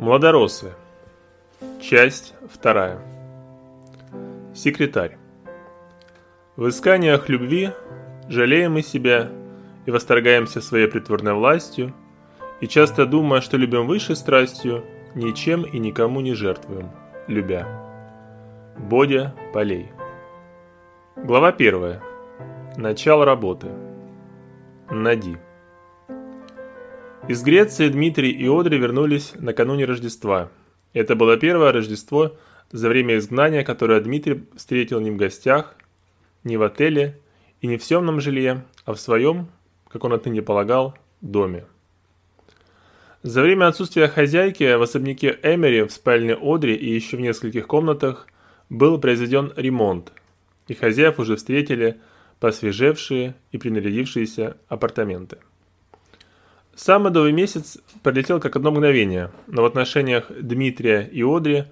Младоросы. Часть вторая. Секретарь. В исканиях любви жалеем мы себя и восторгаемся своей притворной властью, и часто думая, что любим высшей страстью, ничем и никому не жертвуем, любя. Бодя Полей. Глава первая. Начало работы. Нади. Из Греции Дмитрий и Одри вернулись накануне Рождества. Это было первое Рождество за время изгнания, которое Дмитрий встретил не в гостях, не в отеле и не в съемном жилье, а в своем, как он отныне полагал, доме. За время отсутствия хозяйки в особняке Эмери в спальне Одри и еще в нескольких комнатах был произведен ремонт, и хозяев уже встретили посвежевшие и принарядившиеся апартаменты. Сам медовый месяц пролетел как одно мгновение, но в отношениях Дмитрия и Одри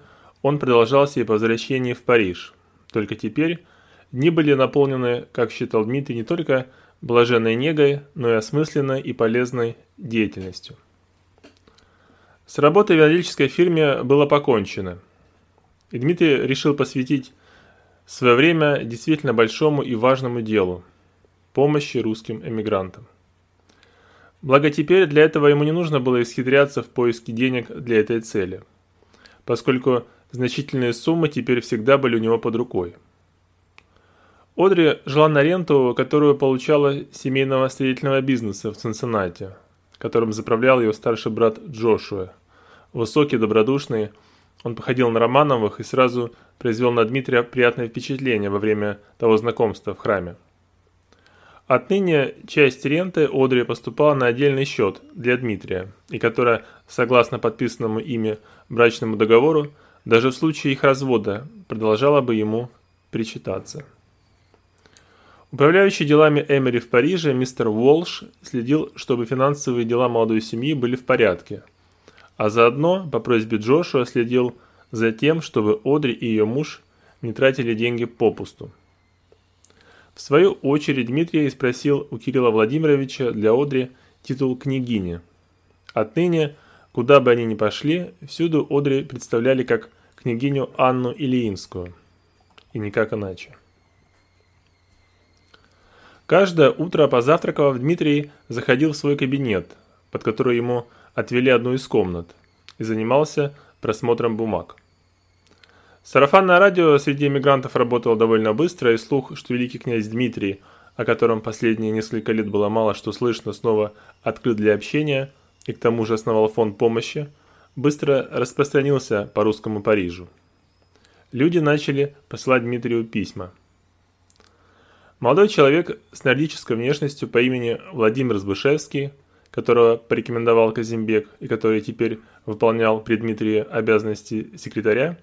он продолжался и по возвращении в Париж. Только теперь дни были наполнены, как считал Дмитрий, не только блаженной негой, но и осмысленной и полезной деятельностью. С работой в виноделической фирме было покончено, и Дмитрий решил посвятить свое время действительно большому и важному делу – помощи русским эмигрантам. Благо теперь для этого ему не нужно было исхитряться в поиске денег для этой цели, поскольку значительные суммы теперь всегда были у него под рукой. Одри жила на ренту, которую получала семейного строительного бизнеса в Цинциннати, которым заправлял ее старший брат Джошуа. Высокий, добродушный, он походил на Романовых и сразу произвел на Дмитрия приятное впечатление во время того знакомства в храме. Отныне часть ренты Одри поступала на отдельный счет для Дмитрия, и которая, согласно подписанному ими брачному договору, даже в случае их развода продолжала бы ему причитаться. Управляющий делами Эмери в Париже мистер Уолш следил, чтобы финансовые дела молодой семьи были в порядке, а заодно, по просьбе Джошуа, следил за тем, чтобы Одри и ее муж не тратили деньги попусту. В свою очередь Дмитрий спросил у Кирилла Владимировича для Одри титул княгини. Отныне, куда бы они ни пошли, всюду Одри представляли как княгиню Анну Ильинскую. И никак иначе. Каждое утро позавтракав, Дмитрий заходил в свой кабинет, под который ему отвели одну из комнат, и занимался просмотром бумаг. Сарафанное радио среди эмигрантов работало довольно быстро, и слух, что великий князь Дмитрий, о котором последние несколько лет было мало что слышно, снова открыт для общения и к тому же основал фонд помощи, быстро распространился по русскому Парижу. Люди начали посылать Дмитрию письма. Молодой человек с нордической внешностью по имени Владимир Збышевский, которого порекомендовал Казимбек и который теперь выполнял при Дмитрии обязанности секретаря,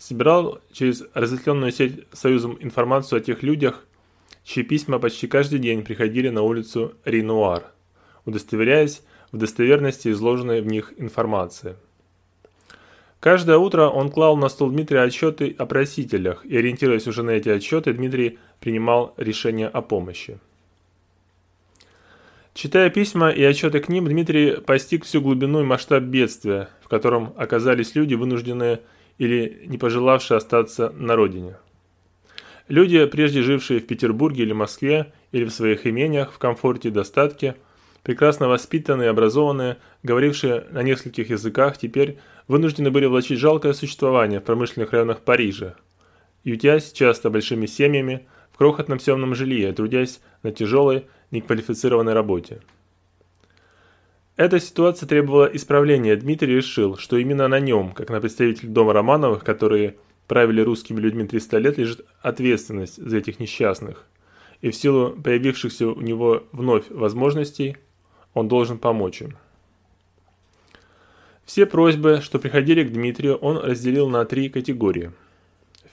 собирал через разветвленную сеть Союзом информацию о тех людях, чьи письма почти каждый день приходили на улицу Ренуар, удостоверяясь в достоверности изложенной в них информации. Каждое утро он клал на стол Дмитрия отчеты о просителях, и, ориентируясь уже на эти отчеты, Дмитрий принимал решение о помощи. Читая письма и отчеты к ним, Дмитрий постиг всю глубину и масштаб бедствия, в котором оказались люди, вынужденные или не пожелавшие остаться на родине. Люди, прежде жившие в Петербурге или Москве, или в своих имениях в комфорте и достатке, прекрасно воспитанные, образованные, говорившие на нескольких языках, теперь вынуждены были влачить жалкое существование в промышленных районах Парижа, ютясь часто большими семьями в крохотном съемном жилье, трудясь на тяжелой, неквалифицированной работе. Эта ситуация требовала исправления. Дмитрий решил, что именно на нем, как на представитель дома Романовых, которые правили русскими людьми 300 лет, лежит ответственность за этих несчастных. И в силу появившихся у него вновь возможностей, он должен помочь им. Все просьбы, что приходили к Дмитрию, он разделил на три категории.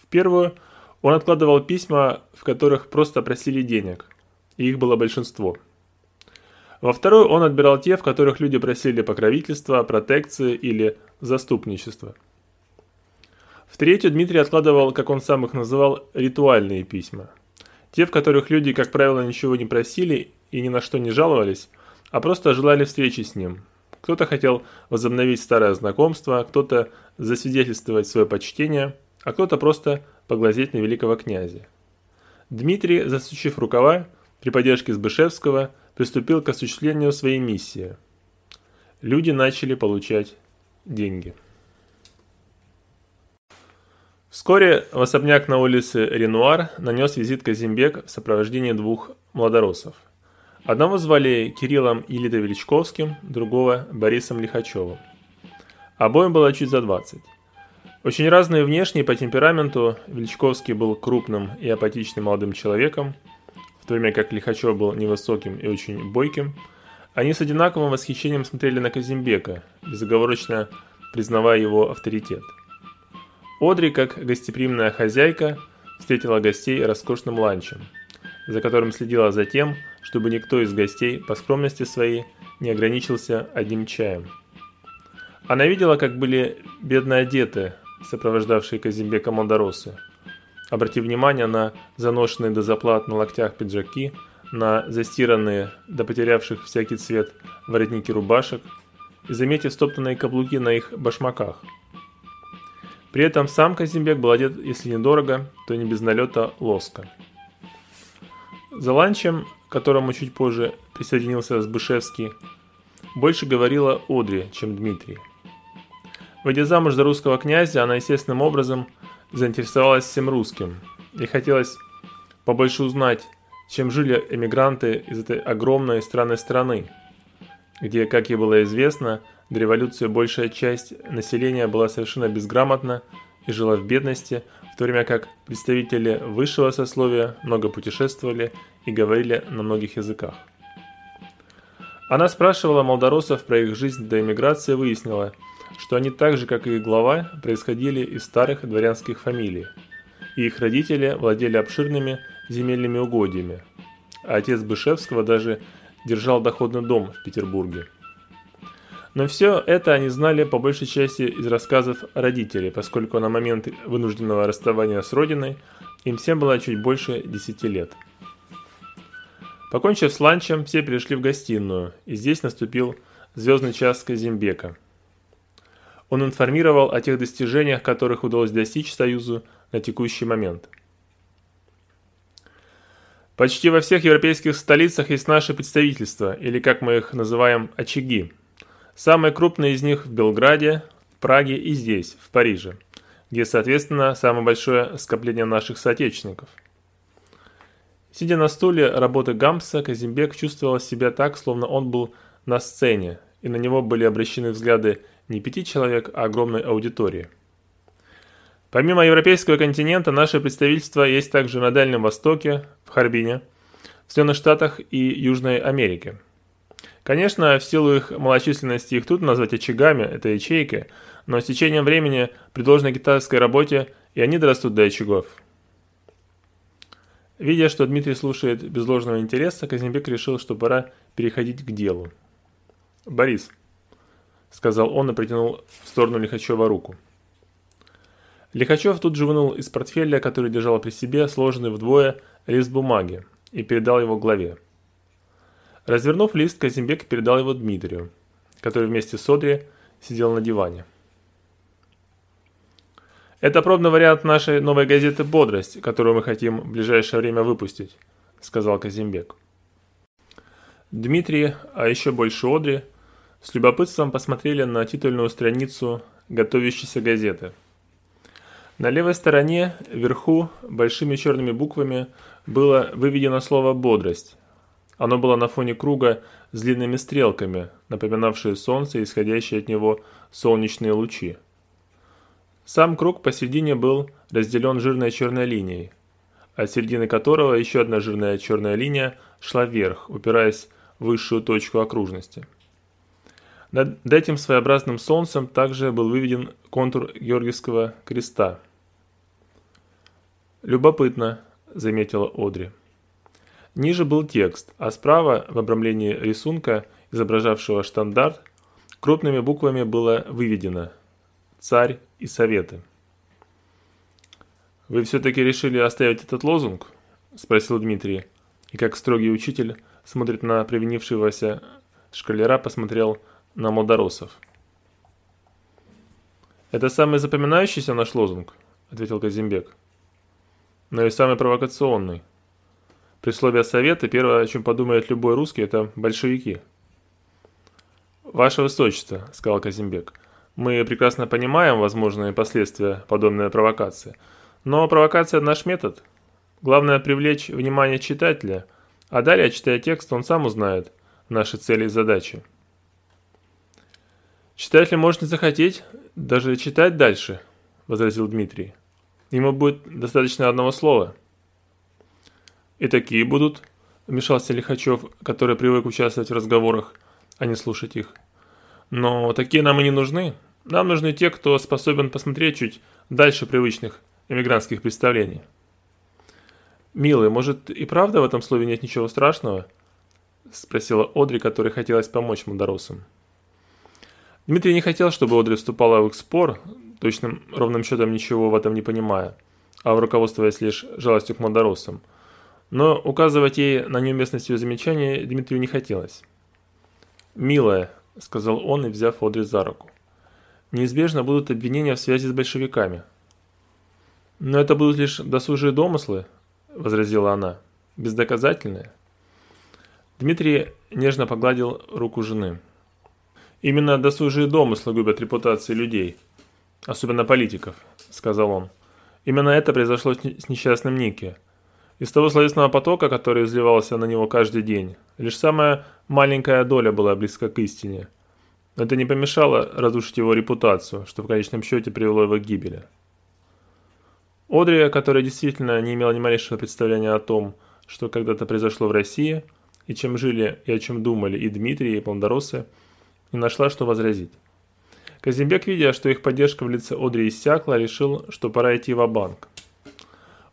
В первую он откладывал письма, в которых просто просили денег, и их было большинство – во вторую он отбирал те, в которых люди просили покровительства, протекции или заступничества. В третью Дмитрий откладывал, как он сам их называл, ритуальные письма. Те, в которых люди, как правило, ничего не просили и ни на что не жаловались, а просто желали встречи с ним, Кто-то хотел возобновить старое знакомство, кто-то засвидетельствовать свое почтение, а кто-то просто поглазеть на великого князя. Дмитрий, засучив рукава, при поддержке Сбышевского, приступил к осуществлению своей миссии. Люди начали получать деньги. Вскоре в особняк на улице Ренуар нанес визит Казимбек в сопровождении двух младоросов. Одного звали Кириллом Елито-Величковским, другого Борисом Лихачевым. Обоим было чуть за 20. Очень разные внешне по темпераменту, Величковский был крупным и апатичным молодым человеком, в то время как Лихачев был невысоким и очень бойким. Они с одинаковым восхищением смотрели на Казимбека, безоговорочно признавая его авторитет. Одри, как гостеприимная хозяйка, встретила гостей роскошным ланчем, за которым следила за тем, чтобы никто из гостей по скромности своей не ограничился одним чаем. Она видела, как были бедно одеты сопровождавшие Казимбека Молдоросы. Обрати внимание на заношенные до заплат на локтях пиджаки, на застиранные до потерявших всякий цвет воротники рубашек и заметив стоптанные каблуки на их башмаках – при этом сам Казимбек был одет, если недорого, то не без налета лоска. За ланчем, к которому чуть позже присоединился Сбышевский, больше говорила Одри, чем Дмитрий. Выйдя замуж за русского князя, она естественным образом заинтересовалась всем русским. Ей хотелось побольше узнать, чем жили эмигранты из этой огромной странной страны, где, как ей было известно, до революции большая часть населения была совершенно безграмотна и жила в бедности, в то время как представители высшего сословия много путешествовали и говорили на многих языках. Она спрашивала молдоросов про их жизнь до эмиграции и выяснила, что они так же, как и их глава, происходили из старых дворянских фамилий, и их родители владели обширными земельными угодьями, а отец Бышевского даже держал доходный дом в Петербурге – но все это они знали по большей части из рассказов родителей, поскольку на момент вынужденного расставания с родиной им всем было чуть больше 10 лет. Покончив с ланчем, все перешли в гостиную, и здесь наступил звездный час Казимбека. Он информировал о тех достижениях, которых удалось достичь Союзу на текущий момент. Почти во всех европейских столицах есть наши представительства, или как мы их называем, очаги – Самые крупные из них в Белграде, Праге и здесь, в Париже, где, соответственно, самое большое скопление наших соотечественников. Сидя на стуле работы Гамса, Казимбек чувствовал себя так, словно он был на сцене, и на него были обращены взгляды не пяти человек, а огромной аудитории. Помимо европейского континента, наше представительство есть также на Дальнем Востоке, в Харбине, в Соединенных Штатах и Южной Америке – Конечно, в силу их малочисленности их тут назвать очагами, это ячейка, но с течением времени при должной китайской работе и они дорастут до очагов. Видя, что Дмитрий слушает без ложного интереса, Казимбек решил, что пора переходить к делу. «Борис», — сказал он и протянул в сторону Лихачева руку. Лихачев тут же вынул из портфеля, который держал при себе, сложенный вдвое лист бумаги, и передал его главе. Развернув лист, Казимбек передал его Дмитрию, который вместе с Одри сидел на диване. «Это пробный вариант нашей новой газеты «Бодрость», которую мы хотим в ближайшее время выпустить», — сказал Казимбек. Дмитрий, а еще больше Одри, с любопытством посмотрели на титульную страницу готовящейся газеты. На левой стороне, вверху, большими черными буквами, было выведено слово «бодрость», оно было на фоне круга с длинными стрелками, напоминавшие солнце и исходящие от него солнечные лучи. Сам круг посередине был разделен жирной черной линией, от середины которого еще одна жирная черная линия шла вверх, упираясь в высшую точку окружности. Над этим своеобразным солнцем также был выведен контур Георгиевского креста. «Любопытно», — заметила Одри. Ниже был текст, а справа, в обрамлении рисунка, изображавшего штандарт, крупными буквами было выведено «Царь и Советы». «Вы все-таки решили оставить этот лозунг?» – спросил Дмитрий, и как строгий учитель смотрит на привинившегося шкалера, посмотрел на молдоросов. «Это самый запоминающийся наш лозунг», — ответил Казимбек. «Но и самый провокационный. При слове «совета» первое, о чем подумает любой русский, это большевики». «Ваше Высочество», — сказал Казимбек, — «мы прекрасно понимаем возможные последствия подобной провокации. Но провокация – наш метод. Главное – привлечь внимание читателя, а далее, читая текст, он сам узнает наши цели и задачи». «Читатель может не захотеть даже читать дальше», – возразил Дмитрий. «Ему будет достаточно одного слова». «И такие будут», – вмешался Лихачев, который привык участвовать в разговорах, а не слушать их. «Но такие нам и не нужны. Нам нужны те, кто способен посмотреть чуть дальше привычных эмигрантских представлений». «Милый, может, и правда в этом слове нет ничего страшного?» – спросила Одри, которой хотелось помочь Мандоросам. Дмитрий не хотел, чтобы Одри вступала в их спор, точным ровным счетом ничего в этом не понимая, а руководствуясь лишь жалостью к Мандоросам. Но указывать ей на неуместность ее замечания Дмитрию не хотелось. «Милая», — сказал он и взяв Одри за руку, — «неизбежно будут обвинения в связи с большевиками». «Но это будут лишь досужие домыслы», — возразила она, — «бездоказательные». Дмитрий нежно погладил руку жены. Именно досужие домыслы губят репутации людей, особенно политиков, сказал он. Именно это произошло с несчастным Ники. Из того словесного потока, который изливался на него каждый день, лишь самая маленькая доля была близка к истине. Но это не помешало разрушить его репутацию, что в конечном счете привело его к гибели. Одри, которая действительно не имела ни малейшего представления о том, что когда-то произошло в России, и чем жили и о чем думали и Дмитрий, и Пландоросы, не нашла, что возразить. Казимбек, видя, что их поддержка в лице Одри иссякла, решил, что пора идти в банк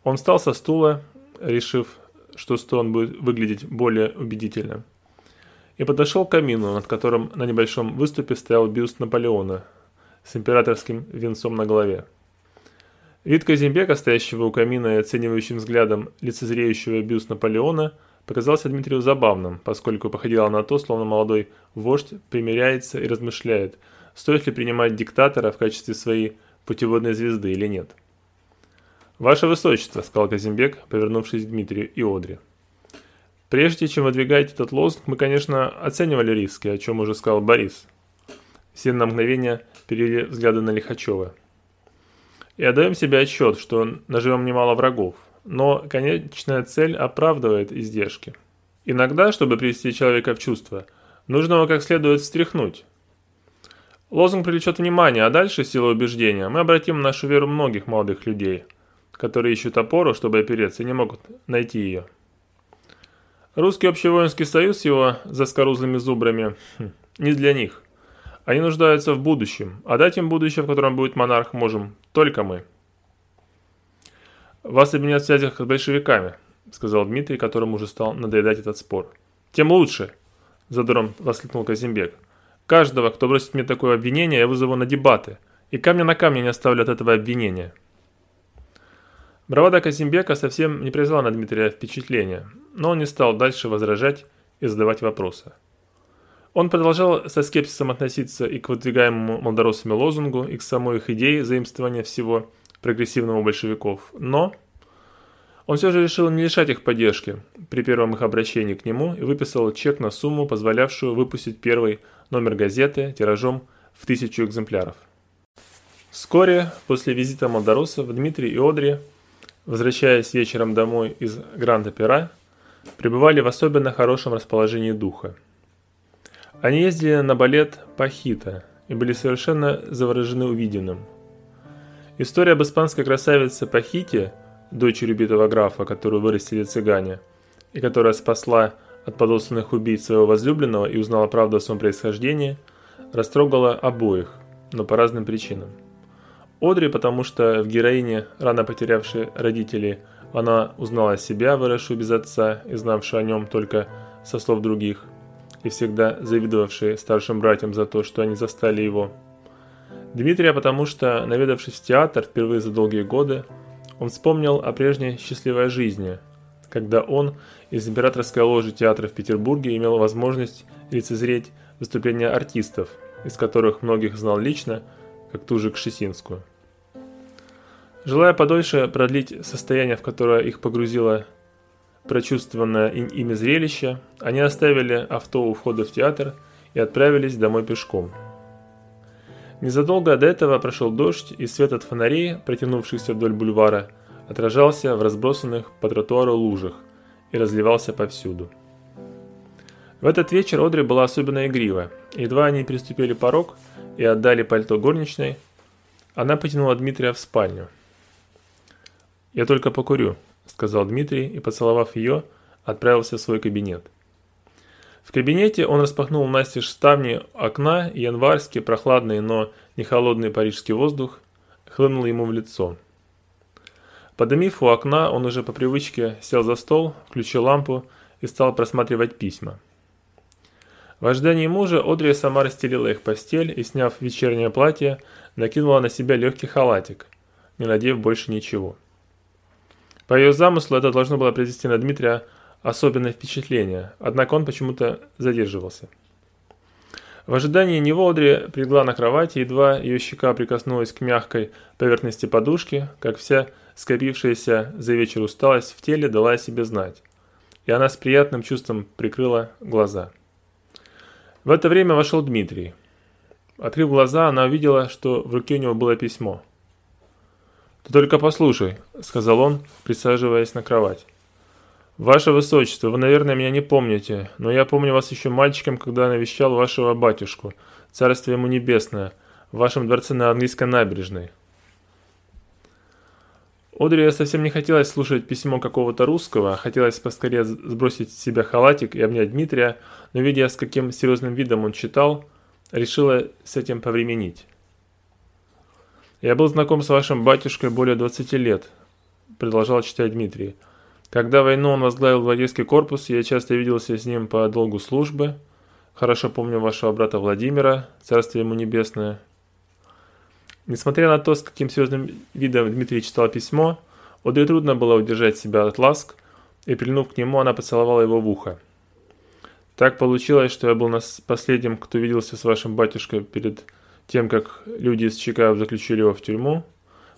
Он встал со стула, решив, что стон будет выглядеть более убедительно, и подошел к камину, над которым на небольшом выступе стоял бюст Наполеона с императорским венцом на голове. Вид Казимбека, стоящего у камина и оценивающим взглядом лицезреющего бюст Наполеона – показался Дмитрию забавным, поскольку походило на то, словно молодой вождь примиряется и размышляет, стоит ли принимать диктатора в качестве своей путеводной звезды или нет. «Ваше Высочество», — сказал Казимбек, повернувшись к Дмитрию и Одре. «Прежде чем выдвигать этот лозунг, мы, конечно, оценивали риски, о чем уже сказал Борис». Все на мгновение перевели взгляды на Лихачева. «И отдаем себе отчет, что наживем немало врагов, но конечная цель оправдывает издержки. Иногда, чтобы привести человека в чувство, нужно его как следует встряхнуть. Лозунг привлечет внимание, а дальше, силой убеждения, мы обратим нашу веру многих молодых людей, которые ищут опору, чтобы опереться, и не могут найти ее. Русский общевоинский союз его заскорузлыми зубрами хм, не для них. Они нуждаются в будущем, а дать им будущее, в котором будет монарх, можем только мы. «Вас обвинят в связях с большевиками», — сказал Дмитрий, которому уже стал надоедать этот спор. «Тем лучше», — задором воскликнул Казимбек. «Каждого, кто бросит мне такое обвинение, я вызову на дебаты, и камня на камне не оставлю от этого обвинения». Бравада Казимбека совсем не произвела на Дмитрия впечатления, но он не стал дальше возражать и задавать вопросы. Он продолжал со скепсисом относиться и к выдвигаемому молдоросами лозунгу, и к самой их идее заимствования всего – прогрессивного большевиков, но он все же решил не лишать их поддержки при первом их обращении к нему и выписал чек на сумму, позволявшую выпустить первый номер газеты тиражом в тысячу экземпляров. Вскоре после визита Молдоросов Дмитрий и Одри, возвращаясь вечером домой из Гранд-Опера, пребывали в особенно хорошем расположении духа. Они ездили на балет «Пахита» и были совершенно заворожены увиденным – История об испанской красавице Пахите, дочери убитого графа, которую вырастили цыгане, и которая спасла от подосланных убийц своего возлюбленного и узнала правду о своем происхождении, растрогала обоих, но по разным причинам. Одри, потому что в героине, рано потерявшей родителей, она узнала себя, выросшую без отца и знавшую о нем только со слов других, и всегда завидовавшей старшим братьям за то, что они застали его – Дмитрия, потому что, наведавшись в театр впервые за долгие годы, он вспомнил о прежней счастливой жизни, когда он из императорской ложи театра в Петербурге имел возможность лицезреть выступления артистов, из которых многих знал лично, как ту же Кшесинскую. Желая подольше продлить состояние, в которое их погрузило прочувствованное ими зрелище, они оставили авто у входа в театр и отправились домой пешком. Незадолго до этого прошел дождь, и свет от фонарей, протянувшихся вдоль бульвара, отражался в разбросанных по тротуару лужах и разливался повсюду. В этот вечер Одри была особенно игрива. Едва они переступили порог и отдали пальто горничной, она потянула Дмитрия в спальню. «Я только покурю», – сказал Дмитрий и, поцеловав ее, отправился в свой кабинет. В кабинете он распахнул настежь ставни окна, и январский, прохладный, но не холодный парижский воздух хлынул ему в лицо. Подымив у окна, он уже по привычке сел за стол, включил лампу и стал просматривать письма. В ожидании мужа Одри сама расстелила их постель и, сняв вечернее платье, накинула на себя легкий халатик, не надев больше ничего. По ее замыслу это должно было произвести на Дмитрия особенное впечатление, однако он почему-то задерживался. В ожидании него Одри прилегла на кровати, едва ее щека прикоснулась к мягкой поверхности подушки, как вся скопившаяся за вечер усталость в теле дала о себе знать, и она с приятным чувством прикрыла глаза. В это время вошел Дмитрий. Открыв глаза, она увидела, что в руке у него было письмо – «Ты только послушай», — сказал он, присаживаясь на кровать. «Ваше Высочество, вы, наверное, меня не помните, но я помню вас еще мальчиком, когда навещал вашего батюшку, царствие ему небесное, в вашем дворце на английской набережной». Одри совсем не хотелось слушать письмо какого-то русского, хотелось поскорее сбросить с себя халатик и обнять Дмитрия, но видя, с каким серьезным видом он читал, решила с этим повременить. «Я был знаком с вашим батюшкой более 20 лет», – продолжал читать Дмитрий. «Когда войну он возглавил гвардейский корпус, я часто виделся с ним по долгу службы. Хорошо помню вашего брата Владимира, царствие ему небесное». Несмотря на то, с каким серьезным видом Дмитрий читал письмо, Одре трудно было удержать себя от ласк, и, прильнув к нему, она поцеловала его в ухо. Так получилось, что я был последним, кто виделся с вашим батюшкой перед тем, как люди из Чикаго заключили его в тюрьму,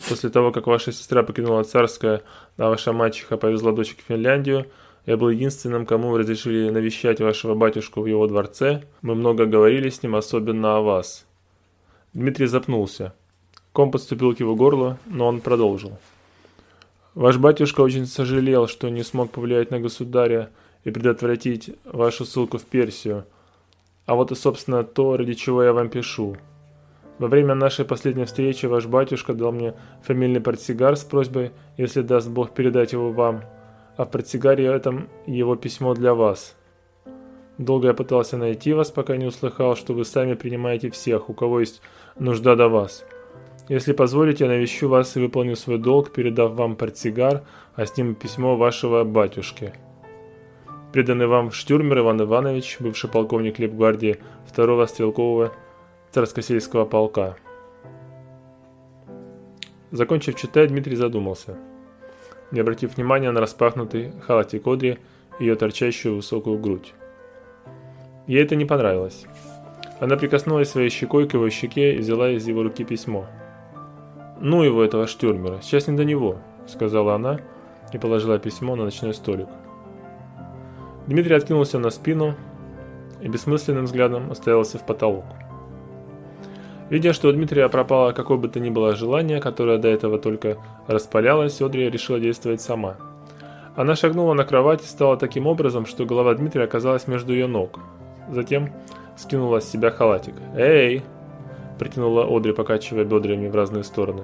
после того, как ваша сестра покинула царское, а ваша мачеха повезла дочек в Финляндию, я был единственным, кому вы разрешили навещать вашего батюшку в его дворце. Мы много говорили с ним, особенно о вас. Дмитрий запнулся. Ком подступил к его горлу, но он продолжил. Ваш батюшка очень сожалел, что не смог повлиять на государя и предотвратить вашу ссылку в Персию. А вот и, собственно, то, ради чего я вам пишу. Во время нашей последней встречи ваш батюшка дал мне фамильный портсигар с просьбой, если даст Бог, передать его вам, а в портсигаре этом его письмо для вас. Долго я пытался найти вас, пока не услыхал, что вы сами принимаете всех, у кого есть нужда до вас. Если позволите, я навещу вас и выполню свой долг, передав вам портсигар, а с ним письмо вашего батюшки. Преданный вам штюрмер Иван Иванович, бывший полковник лейбгвардии 2-го стрелкового царско-сельского полка. Закончив читать, Дмитрий задумался, не обратив внимания на распахнутый халатик Одри и ее торчащую высокую грудь. Ей это не понравилось. Она прикоснулась своей щекой к его щеке и взяла из его руки письмо. «Ну его, этого штюрмера, сейчас не до него», — сказала она и положила письмо на ночной столик. Дмитрий откинулся на спину и бессмысленным взглядом оставился в потолок. Видя, что у Дмитрия пропало какое бы то ни было желание, которое до этого только распалялось, Одри решила действовать сама. Она шагнула на кровать и стала таким образом, что голова Дмитрия оказалась между ее ног. Затем скинула с себя халатик. «Эй!» – притянула Одри, покачивая бедрами в разные стороны.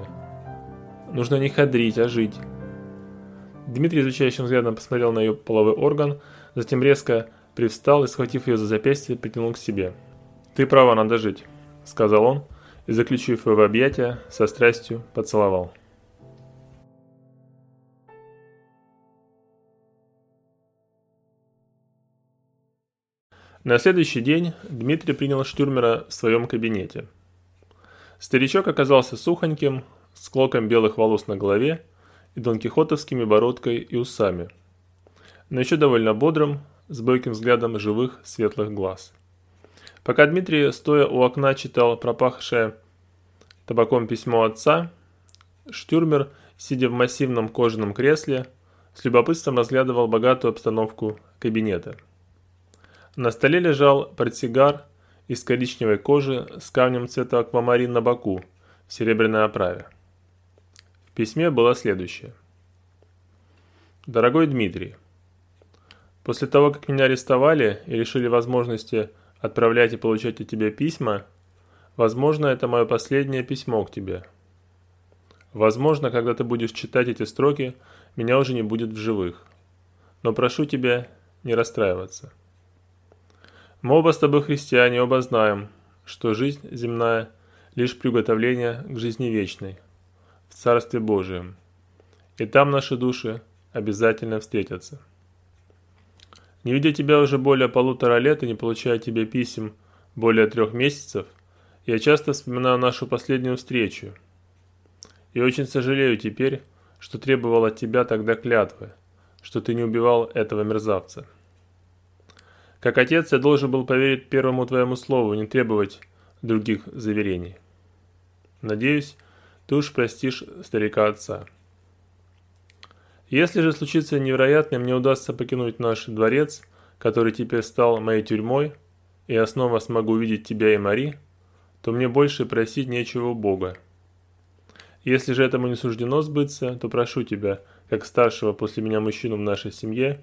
«Нужно не хадрить, а жить». Дмитрий изучающим взглядом посмотрел на ее половой орган, затем резко привстал и, схватив ее за запястье, притянул к себе. «Ты права, надо жить», – сказал он, и, заключив его в объятия, со страстью поцеловал. На следующий день Дмитрий принял штурмера в своем кабинете. Старичок оказался сухоньким, с клоком белых волос на голове и донкихотовскими бородкой и усами. но еще довольно бодрым, с бойким взглядом живых светлых глаз. Пока Дмитрий, стоя у окна, читал пропахшее табаком письмо отца, Штюрмер, сидя в массивном кожаном кресле, с любопытством разглядывал богатую обстановку кабинета. На столе лежал портсигар из коричневой кожи с камнем цвета аквамарин на боку в серебряной оправе. В письме было следующее. «Дорогой Дмитрий, после того, как меня арестовали и лишили возможности отправлять и получать от тебя письма, возможно, это мое последнее письмо к тебе. Возможно, когда ты будешь читать эти строки, меня уже не будет в живых. Но прошу тебя не расстраиваться». Мы оба с тобой христиане, оба знаем, что жизнь земная – лишь приготовление к жизни вечной, в Царстве Божием. И там наши души обязательно встретятся. Не видя тебя уже более полутора лет и не получая тебе писем более трех месяцев, я часто вспоминаю нашу последнюю встречу. И очень сожалею теперь, что требовал от тебя тогда клятвы, что ты не убивал этого мерзавца. Как отец я должен был поверить первому твоему слову, не требовать других заверений. Надеюсь, ты уж простишь старика отца. Если же случится невероятное, мне удастся покинуть наш дворец, который теперь стал моей тюрьмой, и я снова смогу увидеть тебя и Мари, то мне больше просить нечего у Бога. Если же этому не суждено сбыться, то прошу тебя, как старшего после меня мужчину в нашей семье,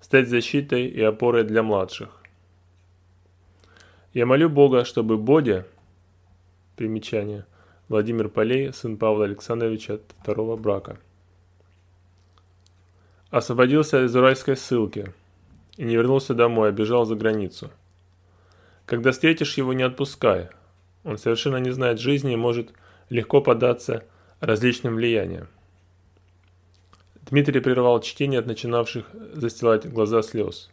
стать защитой и опорой для младших. Я молю Бога, чтобы Бодя, примечание, Владимир Полей, сын Павла Александровича от второго брака, освободился из уральской ссылки и не вернулся домой, а бежал за границу. Когда встретишь его, не отпускай. Он совершенно не знает жизни и может легко поддаться различным влияниям. Дмитрий прервал чтение от начинавших застилать глаза слез.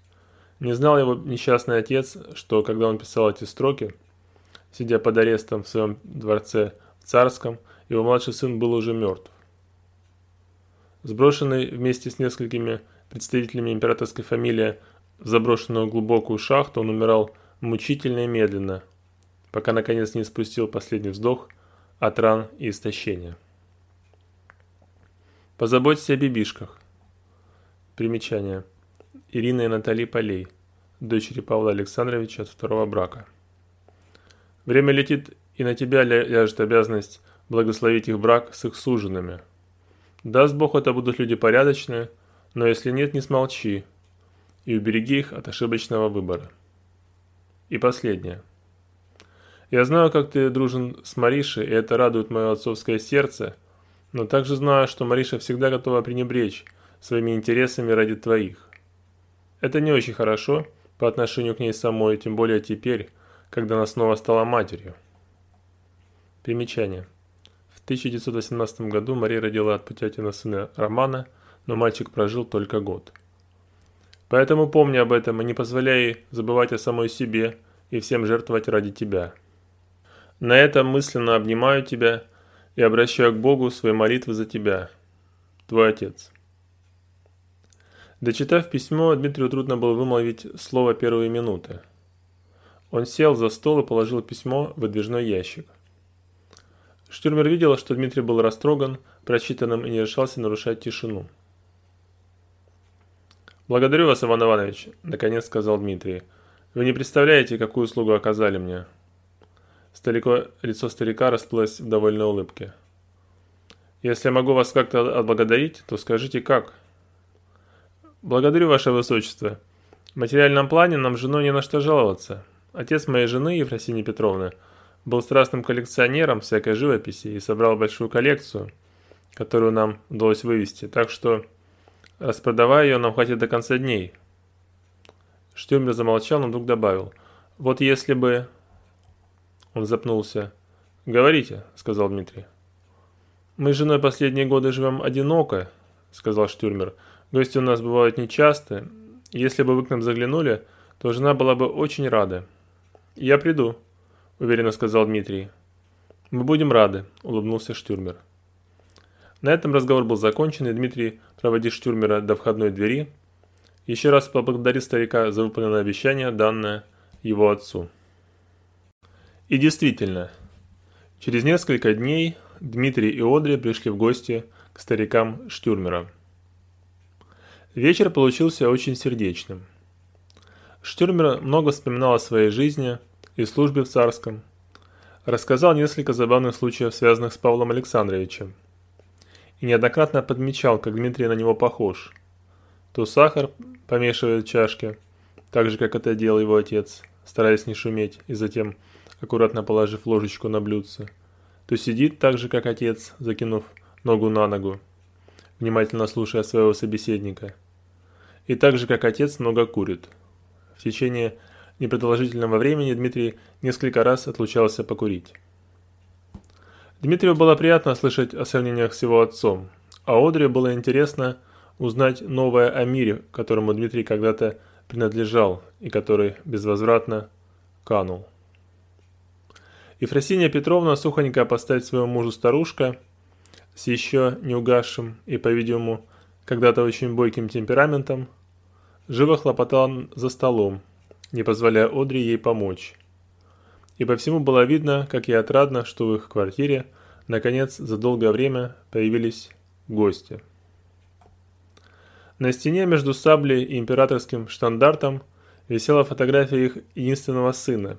Не знал его несчастный отец, что когда он писал эти строки, сидя под арестом в своем дворце в Царском, его младший сын был уже мертв. Сброшенный вместе с несколькими представителями императорской фамилии в заброшенную глубокую шахту, он умирал мучительно и медленно, пока наконец не спустил последний вздох от ран и истощения. Позаботься о бибишках. Примечание. Ирина и Натали Полей, дочери Павла Александровича от второго брака. Время летит, и на тебя ляжет обязанность благословить их брак с их суженными. Даст Бог, это будут люди порядочные, но если нет, не смолчи и убереги их от ошибочного выбора. И последнее. Я знаю, как ты дружен с Маришей, и это радует мое отцовское сердце – но также знаю, что Мариша всегда готова пренебречь своими интересами ради твоих. Это не очень хорошо по отношению к ней самой, тем более теперь, когда она снова стала матерью. Примечание. В 1918 году Мария родила от Путятина сына Романа, но мальчик прожил только год. Поэтому помни об этом и не позволяй забывать о самой себе и всем жертвовать ради тебя. На этом мысленно обнимаю тебя и обращаю к Богу свои молитвы за тебя, твой отец. Дочитав письмо, Дмитрию трудно было вымолвить слово первые минуты. Он сел за стол и положил письмо в выдвижной ящик. Штюрмер видел, что Дмитрий был растроган прочитанным и не решался нарушать тишину. «Благодарю вас, Иван Иванович», – наконец сказал Дмитрий. «Вы не представляете, какую услугу оказали мне. Старико, лицо старика расплылось в довольной улыбке. «Если я могу вас как-то отблагодарить, то скажите, как?» «Благодарю, Ваше Высочество. В материальном плане нам с женой не на что жаловаться. Отец моей жены, Ефросиньи Петровны, был страстным коллекционером всякой живописи и собрал большую коллекцию, которую нам удалось вывести, так что, распродавая ее, нам хватит до конца дней». Штюрмер замолчал, но вдруг добавил. «Вот если бы он запнулся. «Говорите», — сказал Дмитрий. «Мы с женой последние годы живем одиноко», — сказал Штюрмер. «Гости у нас бывают нечасто. Если бы вы к нам заглянули, то жена была бы очень рада». «Я приду», — уверенно сказал Дмитрий. «Мы будем рады», — улыбнулся Штюрмер. На этом разговор был закончен, и Дмитрий, проводив Штюрмера до входной двери, еще раз поблагодарил старика за выполненное обещание, данное его отцу. И действительно, через несколько дней Дмитрий и Одри пришли в гости к старикам Штюрмера. Вечер получился очень сердечным. Штюрмер много вспоминал о своей жизни и службе в Царском. Рассказал несколько забавных случаев, связанных с Павлом Александровичем. И неоднократно подмечал, как Дмитрий на него похож. То сахар помешивает в чашке, так же, как это делал его отец, стараясь не шуметь, и затем, аккуратно положив ложечку на блюдце, то сидит так же, как отец, закинув ногу на ногу, внимательно слушая своего собеседника. И так же, как отец, много курит. В течение непродолжительного времени Дмитрий несколько раз отлучался покурить. Дмитрию было приятно слышать о сравнениях с его отцом, а Одре было интересно узнать новое о мире, которому Дмитрий когда-то принадлежал и который безвозвратно канул. Ефросинья Петровна, сухонько поставить своему мужу старушка, с еще не угасшим и, по-видимому, когда-то очень бойким темпераментом, живо хлопотала за столом, не позволяя Одри ей помочь. И по всему было видно, как ей отрадно, что в их квартире, наконец, за долгое время появились гости. На стене между саблей и императорским штандартом висела фотография их единственного сына,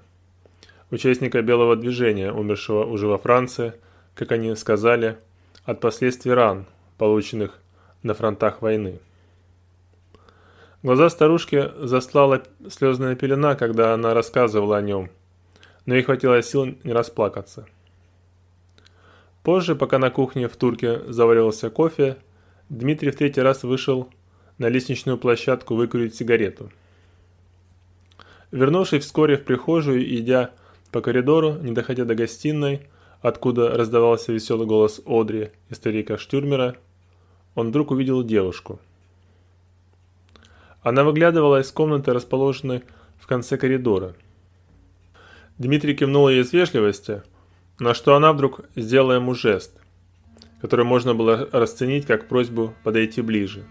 участника белого движения, умершего уже во Франции, как они сказали, от последствий ран, полученных на фронтах войны. Глаза старушки заслала слезная пелена, когда она рассказывала о нем, но ей хватило сил не расплакаться. Позже, пока на кухне в турке заваривался кофе, Дмитрий в третий раз вышел на лестничную площадку выкурить сигарету. Вернувшись вскоре в прихожую и идя по коридору, не доходя до гостиной, откуда раздавался веселый голос Одри и старика Штюрмера, он вдруг увидел девушку – она выглядывала из комнаты, расположенной в конце коридора. Дмитрий кивнул ей из вежливости, на что она вдруг сделала ему жест, который можно было расценить как просьбу подойти ближе.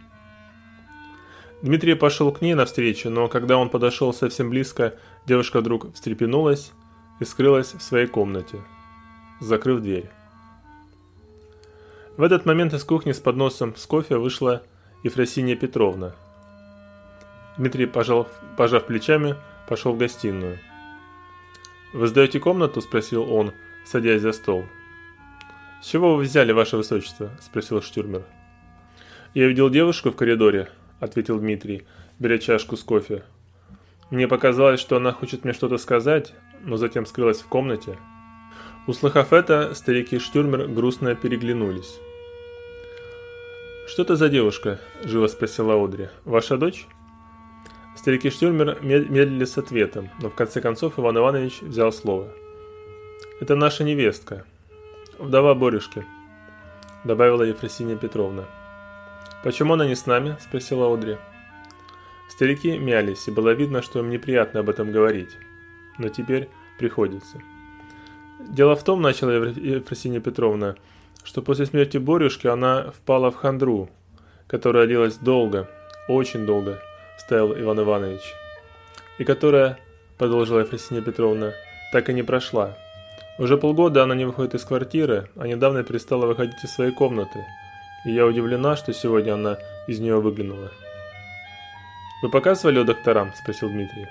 Дмитрий пошел к ней навстречу, но когда он подошел совсем близко, девушка вдруг встрепенулась и скрылась в своей комнате, закрыв дверь. В этот момент из кухни с подносом с кофе вышла Ефросинья Петровна – Дмитрий, пожал, пожав плечами, пошел в гостиную. «Вы сдаете комнату?» – спросил он, садясь за стол. «С чего вы взяли, ваше высочество?» – спросил Штюрмер. «Я видел девушку в коридоре», – ответил Дмитрий, беря чашку с кофе. «Мне показалось, что она хочет мне что-то сказать, но затем скрылась в комнате». Услыхав это, старики Штюрмер грустно переглянулись. «Что это за девушка?» – живо спросила Одри. «Ваша дочь?» Старики Штюрмер медлили с ответом, но в конце концов Иван Иванович взял слово. «Это наша невестка, вдова Борюшки», — добавила Ефросинья Петровна. «Почему она не с нами?» — спросила Одри. Старики мялись, и было видно, что им неприятно об этом говорить. Но теперь приходится. Дело в том, начала Ефросинья Петровна, что после смерти Борюшки она впала в хандру, которая длилась долго, очень долго, вставил Иван Иванович. И которая, продолжила Ефросинья Петровна, так и не прошла. Уже полгода она не выходит из квартиры, а недавно перестала выходить из своей комнаты. И я удивлена, что сегодня она из нее выглянула. «Вы показывали докторам?» – спросил Дмитрий.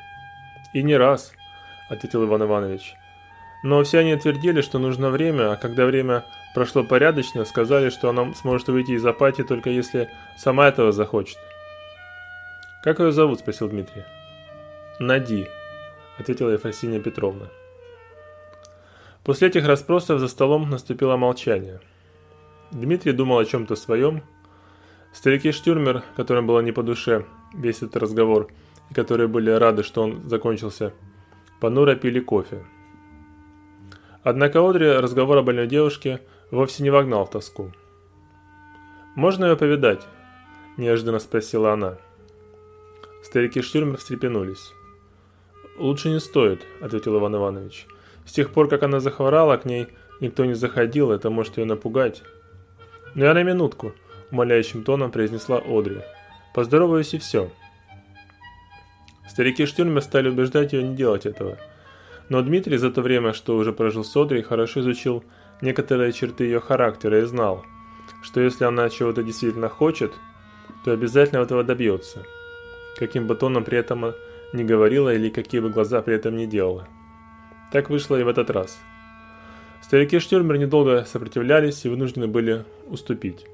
«И не раз», – ответил Иван Иванович. «Но все они твердили, что нужно время, а когда время прошло порядочно, сказали, что она сможет выйти из апатии только если сама этого захочет. «Как ее зовут?» – спросил Дмитрий. «Нади», – ответила Ефросинья Петровна. После этих расспросов за столом наступило молчание. Дмитрий думал о чем-то своем. Старики Штюрмер, которым было не по душе весь этот разговор, и которые были рады, что он закончился, понуро пили кофе. Однако Одри разговор о больной девушке вовсе не вогнал в тоску. «Можно ее повидать?» – неожиданно спросила она. – Старики Штюрмер встрепенулись. «Лучше не стоит», — ответил Иван Иванович. «С тех пор, как она захворала, к ней никто не заходил, это может ее напугать». «Ну я на минутку», — умоляющим тоном произнесла Одри. «Поздороваюсь и все». Старики Штюрмер стали убеждать ее не делать этого. Но Дмитрий за то время, что уже прожил с Одри, хорошо изучил некоторые черты ее характера и знал, что если она чего-то действительно хочет, то обязательно этого добьется. Каким бы тоном при этом не говорила или какие бы глаза при этом не делала. Так вышло и в этот раз. Старики Штюрмер недолго сопротивлялись и вынуждены были уступить.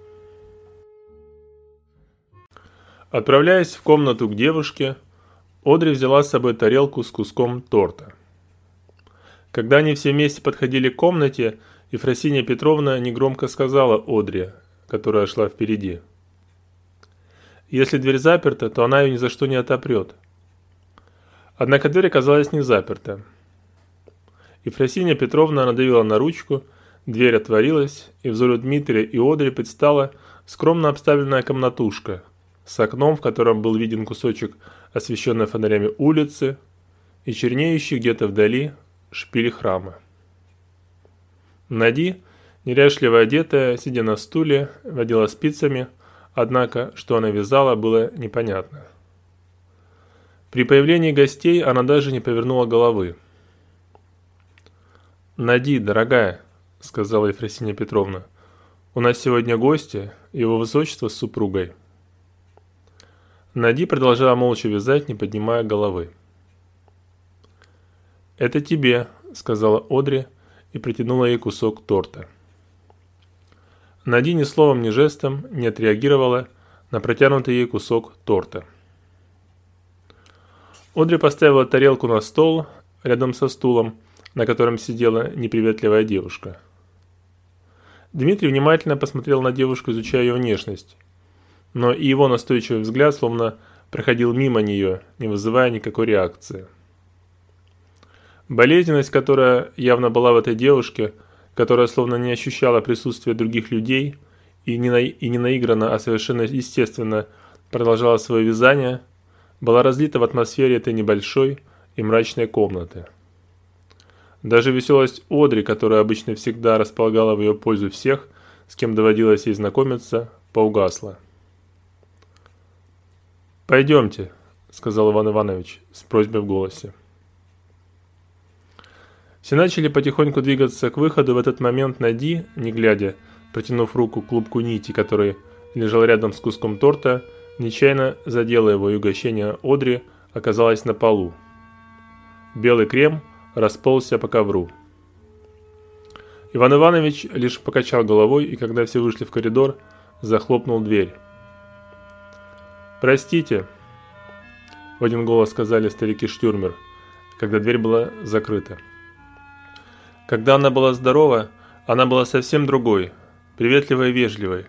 Отправляясь в комнату к девушке, Одри взяла с собой тарелку с куском торта. Когда они все вместе подходили к комнате, Ефросинья Петровна негромко сказала Одри, которая шла впереди. Если дверь заперта, то она ее ни за что не отопрет. Однако дверь оказалась не заперта. Ефросинья Петровна надавила на ручку, дверь отворилась, и взору Дмитрия и Одри предстала скромно обставленная комнатушка с окном, в котором был виден кусочек освещенной фонарями улицы и чернеющий где-то вдали шпиль храма. Нади, неряшливо одетая, сидя на стуле, водила спицами, однако, что она вязала, было непонятно. При появлении гостей она даже не повернула головы. «Нади, дорогая», — сказала Ефросинья Петровна, — «у нас сегодня гости, его высочество с супругой». Нади продолжала молча вязать, не поднимая головы. «Это тебе», — сказала Одри и протянула ей кусок торта. Нади ни словом, ни жестом не отреагировала на протянутый ей кусок торта. Одри поставила тарелку на стол рядом со стулом, на котором сидела неприветливая девушка. Дмитрий внимательно посмотрел на девушку, изучая ее внешность. Но и его настойчивый взгляд словно проходил мимо нее, не вызывая никакой реакции. Болезненность, которая явно была в этой девушке, которая словно не ощущала присутствия других людей и не, на, и не наигранно, а совершенно естественно продолжала свое вязание, была разлита в атмосфере этой небольшой и мрачной комнаты. Даже веселость Одри, которая обычно всегда располагала в ее пользу всех, с кем доводилось ей знакомиться, поугасла. «Пойдемте», — сказал Иван Иванович с просьбой в голосе. Все начали потихоньку двигаться к выходу. В этот момент Нади, не глядя, протянув руку к клубку нити, который лежал рядом с куском торта, нечаянно задела его, и угощение Одри оказалось на полу. Белый крем — расползся по ковру. Иван Иванович лишь покачал головой и, когда все вышли в коридор, захлопнул дверь. «Простите», – в один голос сказали старики Штюрмер, когда дверь была закрыта. Когда она была здорова, она была совсем другой, приветливой и вежливой,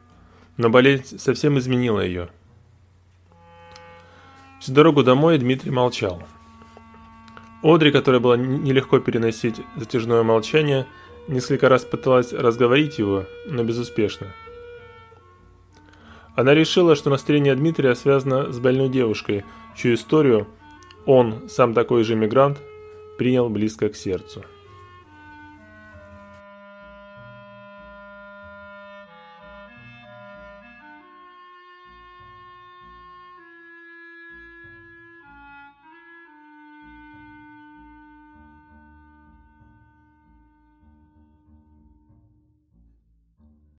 но болезнь совсем изменила ее. Всю дорогу домой Дмитрий молчал. Одри, которая была нелегко переносить затяжное молчание, несколько раз пыталась разговорить его, но безуспешно. Она решила, что настроение Дмитрия связано с больной девушкой, чью историю он, сам такой же мигрант, принял близко к сердцу.